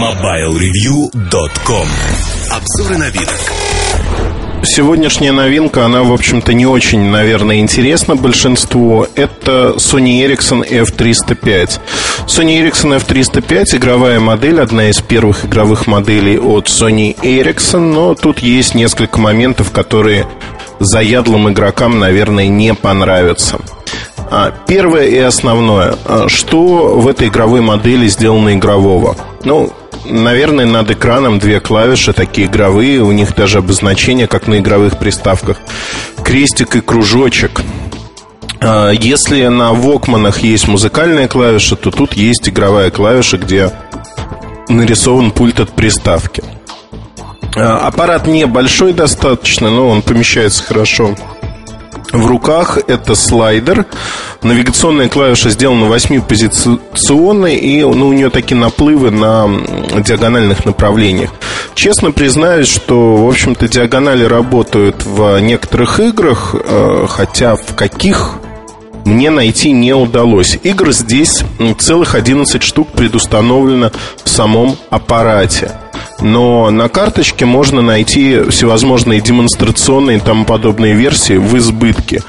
MobileReview.com Обзоры новинок Сегодняшняя новинка, она, в общем-то, не очень, наверное, интересна большинству. Это Sony Ericsson F305. Sony Ericsson F305 игровая модель, одна из первых игровых моделей от Sony Ericsson, но тут есть несколько моментов, которые заядлым игрокам, наверное, не понравятся. А, первое и основное. А, что в этой игровой модели сделано игрового? Ну, наверное, над экраном две клавиши, такие игровые, у них даже обозначение, как на игровых приставках. Крестик и кружочек. А, если на Вокманах есть музыкальная клавиша, то тут есть игровая клавиша, где нарисован пульт от приставки. А, аппарат небольшой достаточно, но он помещается хорошо в руках это слайдер. Навигационная клавиша сделана восьмипозиционной, и ну, у нее такие наплывы на диагональных направлениях. Честно признаюсь, что, в общем-то, диагонали работают в некоторых играх, э, хотя в каких мне найти не удалось. Игр здесь целых 11 штук предустановлено в самом аппарате. Но на карточке можно найти всевозможные демонстрационные и тому подобные версии в избытке.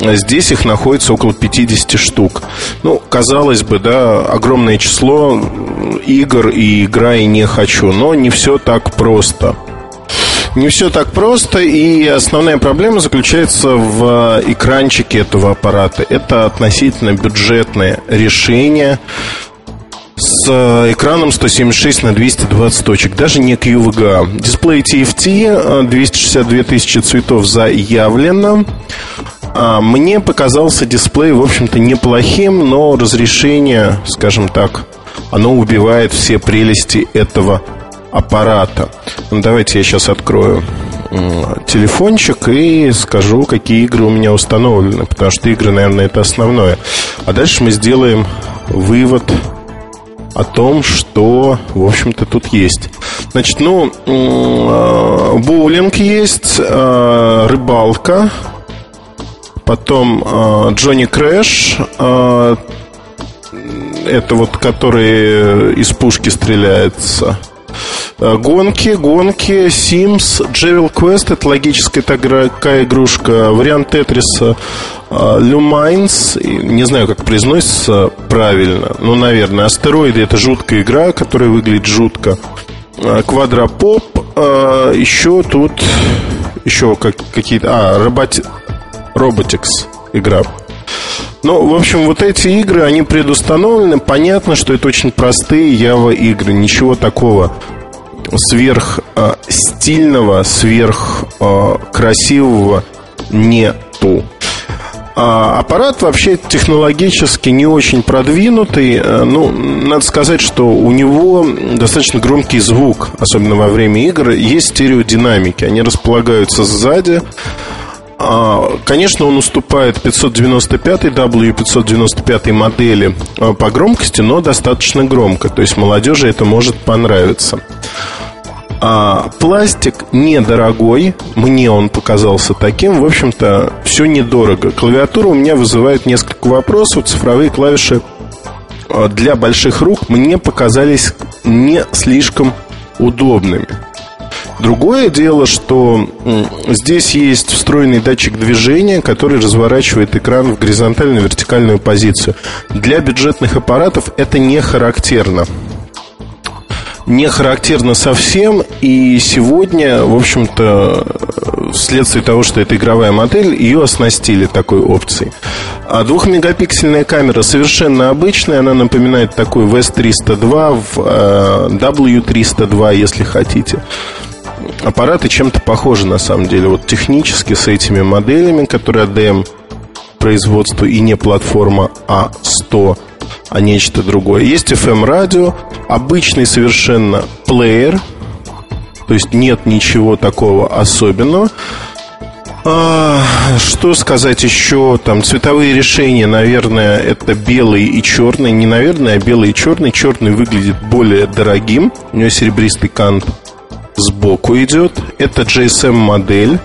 Здесь их находится около 50 штук. Ну, казалось бы, да, огромное число игр и игра и не хочу, но не все так просто. Не все так просто, и основная проблема заключается в экранчике этого аппарата. Это относительно бюджетное решение с э, экраном 176 на 220 точек, даже не QVGA. Дисплей TFT, 262 э, тысячи цветов заявлено. А, мне показался дисплей, в общем-то, неплохим, но разрешение, скажем так, оно убивает все прелести этого аппарата. Ну, давайте я сейчас открою телефончик и скажу, какие игры у меня установлены, потому что игры, наверное, это основное. А дальше мы сделаем вывод о том, что, в общем-то, тут есть. Значит, ну, э, боулинг есть, э, рыбалка, потом э, Johnny Crash, это вот который из пушки стреляется. Гонки, гонки, Sims, Jewel Quest это логическая такая игрушка, вариант Тетриса Lumines, не знаю, как произносится правильно, но, наверное, Астероиды это жуткая игра, которая выглядит жутко. Quadrapop, еще тут еще как, какие-то... А, роботи, Robotics игра. Ну, в общем, вот эти игры, они предустановлены. Понятно, что это очень простые Java игры. Ничего такого сверх э, стильного, сверх э, красивого нету. А аппарат вообще технологически не очень продвинутый. Э, ну, надо сказать, что у него достаточно громкий звук, особенно во время игр. Есть стереодинамики. Они располагаются сзади. А, конечно, он уступает 595 W595 модели э, по громкости, но достаточно громко. То есть молодежи это может понравиться. А, пластик недорогой, мне он показался таким. В общем-то, все недорого. Клавиатура у меня вызывает несколько вопросов. Цифровые клавиши а, для больших рук мне показались не слишком удобными. Другое дело, что здесь есть встроенный датчик движения, который разворачивает экран в горизонтальную вертикальную позицию. Для бюджетных аппаратов это не характерно не характерно совсем. И сегодня, в общем-то, вследствие того, что это игровая модель, ее оснастили такой опцией. А двухмегапиксельная камера совершенно обычная, она напоминает такой VS302, W302, если хотите. Аппараты чем-то похожи на самом деле. Вот технически с этими моделями, которые ADM производство и не платформа А100 а нечто другое. Есть FM-радио, обычный совершенно плеер, то есть нет ничего такого особенного. А, что сказать еще? Там цветовые решения, наверное, это белый и черный. Не наверное, а белый и черный. Черный выглядит более дорогим. У него серебристый кант сбоку идет. Это GSM модель.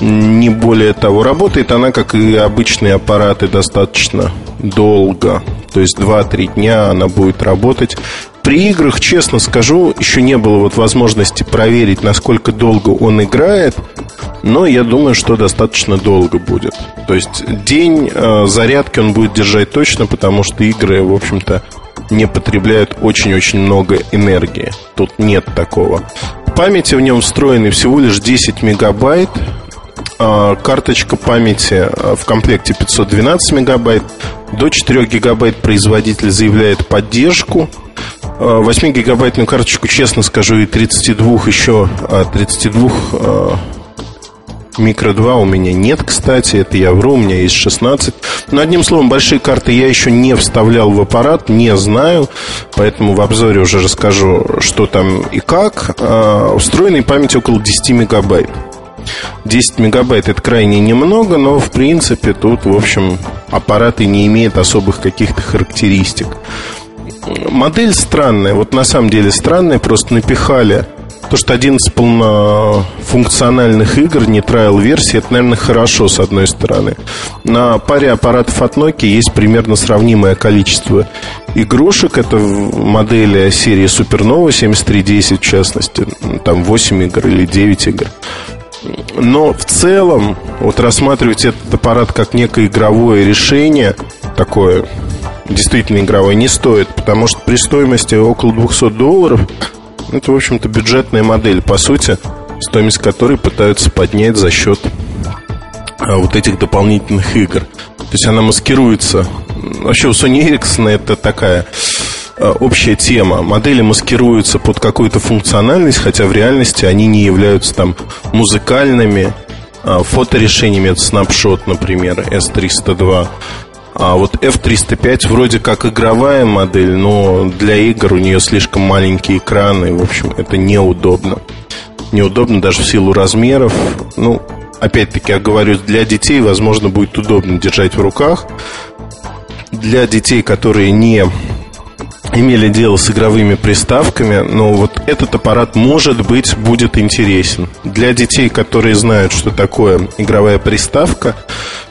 Не более того, работает она, как и обычные аппараты, достаточно долго. То есть 2-3 дня она будет работать. При играх, честно скажу, еще не было вот возможности проверить, насколько долго он играет. Но я думаю, что достаточно долго будет. То есть день э, зарядки он будет держать точно, потому что игры, в общем-то, не потребляют очень-очень много энергии. Тут нет такого. Памяти в нем встроены всего лишь 10 мегабайт. А, карточка памяти а, в комплекте 512 мегабайт. До 4 гигабайт производитель заявляет поддержку. 8-гигабайтную а, карточку, честно скажу, и 32 еще 32 Микро 2 у меня нет, кстати, это я вру, у меня есть 16. Но одним словом, большие карты я еще не вставлял в аппарат, не знаю, поэтому в обзоре уже расскажу, что там и как. А, встроенной памяти около 10 мегабайт. 10 мегабайт это крайне немного, но в принципе тут, в общем, аппарат и не имеет особых каких-то характеристик. Модель странная, вот на самом деле странная, просто напихали то, что 11 полнофункциональных игр, не трайл-версии, это, наверное, хорошо, с одной стороны. На паре аппаратов от Nokia есть примерно сравнимое количество игрушек. Это модели серии Supernova 7310, в частности. Там 8 игр или 9 игр. Но в целом, вот рассматривать этот аппарат как некое игровое решение, такое действительно игровое, не стоит, потому что при стоимости около 200 долларов это, в общем-то, бюджетная модель, по сути, стоимость которой пытаются поднять за счет а, вот этих дополнительных игр. То есть она маскируется. Вообще у Sony Ericsson это такая а, общая тема. Модели маскируются под какую-то функциональность, хотя в реальности они не являются там музыкальными, а, фоторешениями, это Snapshot, например, S302. А вот F305 вроде как игровая модель, но для игр у нее слишком маленькие экраны. В общем, это неудобно. Неудобно даже в силу размеров. Ну, опять-таки, я говорю, для детей, возможно, будет удобно держать в руках. Для детей, которые не имели дело с игровыми приставками, но вот этот аппарат, может быть, будет интересен. Для детей, которые знают, что такое игровая приставка,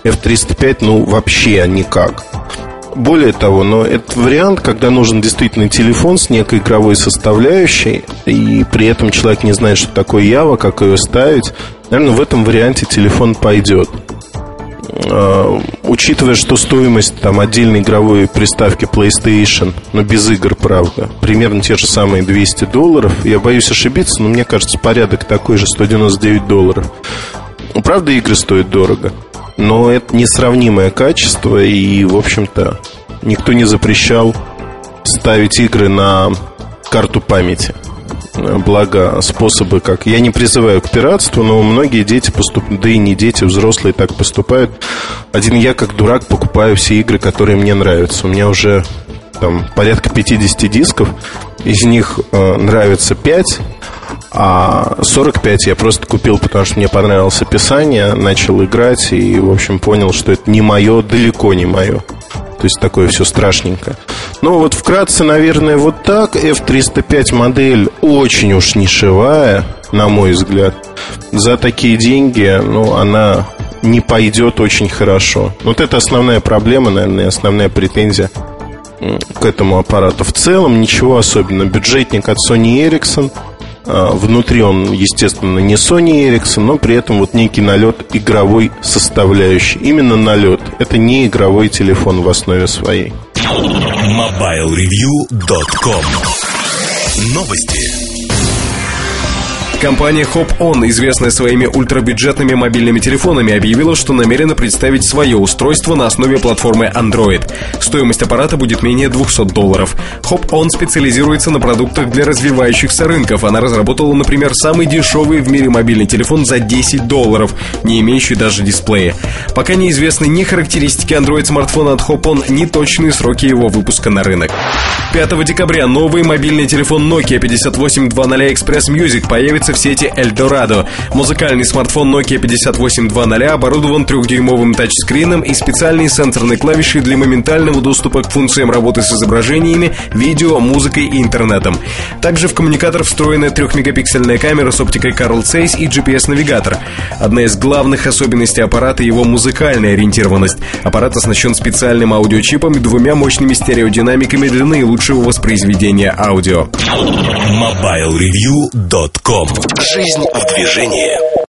F305, ну, вообще никак. Более того, но этот вариант, когда нужен действительно телефон с некой игровой составляющей, и при этом человек не знает, что такое Ява, как ее ставить, наверное, в этом варианте телефон пойдет. А, учитывая, что стоимость там отдельной игровой приставки PlayStation, но без игр, правда, примерно те же самые 200 долларов, я боюсь ошибиться, но мне кажется, порядок такой же 199 долларов. Ну, правда, игры стоят дорого, но это несравнимое качество, и, в общем-то, никто не запрещал ставить игры на карту памяти. Благо, способы как... Я не призываю к пиратству, но многие дети поступают, да и не дети, взрослые так поступают. Один я, как дурак, покупаю все игры, которые мне нравятся. У меня уже там порядка 50 дисков, из них э, нравится 5, а 45 я просто купил, потому что мне понравилось описание, начал играть и, в общем, понял, что это не мое, далеко не мое. То есть такое все страшненькое. Ну вот вкратце, наверное, вот так. F305 модель очень уж нишевая, на мой взгляд. За такие деньги, ну, она не пойдет очень хорошо. Вот это основная проблема, наверное, основная претензия к этому аппарату. В целом ничего особенного. Бюджетник от Sony Ericsson – внутри он, естественно, не Sony Ericsson, но при этом вот некий налет игровой составляющий. Именно налет. Это не игровой телефон в основе своей. MobileReview.com Новости. Компания Hop On, известная своими ультрабюджетными мобильными телефонами, объявила, что намерена представить свое устройство на основе платформы Android. Стоимость аппарата будет менее 200 долларов. Hop On специализируется на продуктах для развивающихся рынков. Она разработала, например, самый дешевый в мире мобильный телефон за 10 долларов, не имеющий даже дисплея. Пока неизвестны ни характеристики Android-смартфона от Hop On, ни точные сроки его выпуска на рынок. 5 декабря новый мобильный телефон Nokia 5820 Express Music появится находится в сети Eldorado. Музыкальный смартфон Nokia 5820 оборудован трехдюймовым тачскрином и специальной сенсорной клавишей для моментального доступа к функциям работы с изображениями, видео, музыкой и интернетом. Также в коммуникатор встроена 3-мегапиксельная камера с оптикой Carl Zeiss и GPS-навигатор. Одна из главных особенностей аппарата – его музыкальная ориентированность. Аппарат оснащен специальным аудиочипом и двумя мощными стереодинамиками для наилучшего воспроизведения аудио. MobileReview.com Жизнь в движении